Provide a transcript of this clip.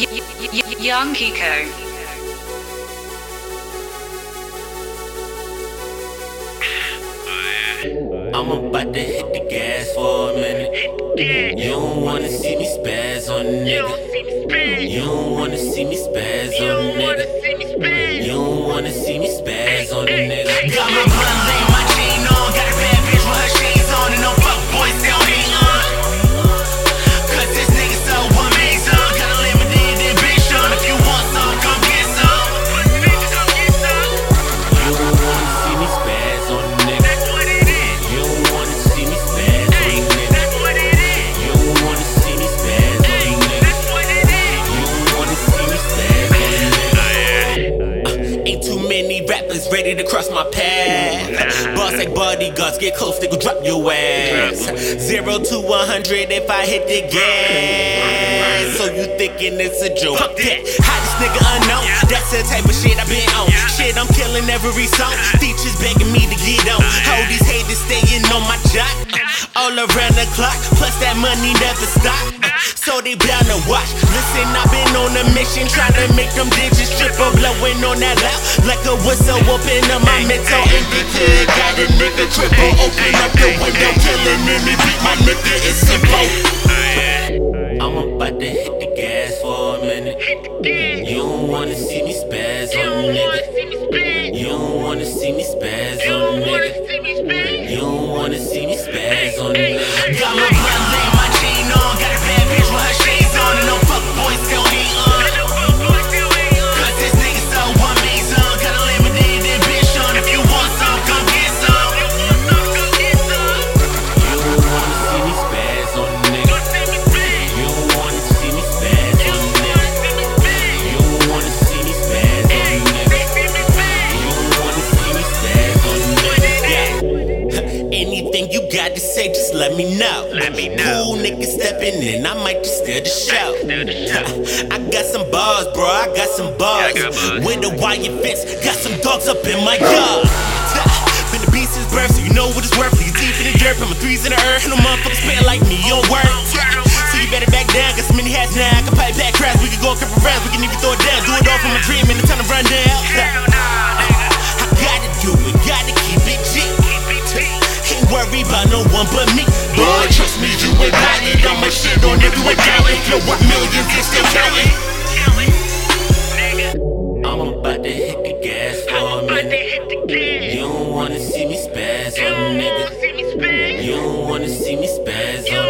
Young Kiko. I'm about to hit the gas for a minute. You don't wanna see me spaz on a nigga. You don't wanna see me spaz on a nigga. You don't wanna see me spaz on a nigga. Many rappers ready to cross my path. Boss like bodyguards, get close, they gon' drop your ass. Zero to 100 if I hit the gas. So you thinking it's a joke? Fuck that. Hottest nigga unknown. That's the type of shit I been on. Shit, I'm killing every song. Features begging me to get on. All these haters staying on my jock. All around the clock. Plus that money never stop. So they bound to watch. Listen, I've been on a mission trying to make them digits triple. Blowing on that loud like a whistle. Open up my mental indicator. Got a nigga triple. Open up the window, killing any beat. My nigga is simple. I'm about to hit the gas for a minute. You don't wanna see me spaz on you got to say, just let me know. Let me know. Cool nigga stepping in, I might just steal the show. I got some bars, bro. I got some bars. Yeah, I got bars. With a wire fence, got some dogs up in my yard. Been the beast since birth, so you know what it's worth. You deep in the dirt, put my threes in the earth. No motherfuckers spit like me, you don't work. So you better back down, got so many hats now. I can pipe back crash, we can go a couple rounds, we can even throw it down. Do it all for my dream, and the time to run down. I gotta do it, gotta keep it G. Ain't worried about no one but me. Boy, trust me, you ain't got it. I'ma shit on everyone doubting. Flow with millions and still counting. I'm about to hit the gas for a minute. You don't wanna see me spaz on a nigga. You don't wanna see me spaz on a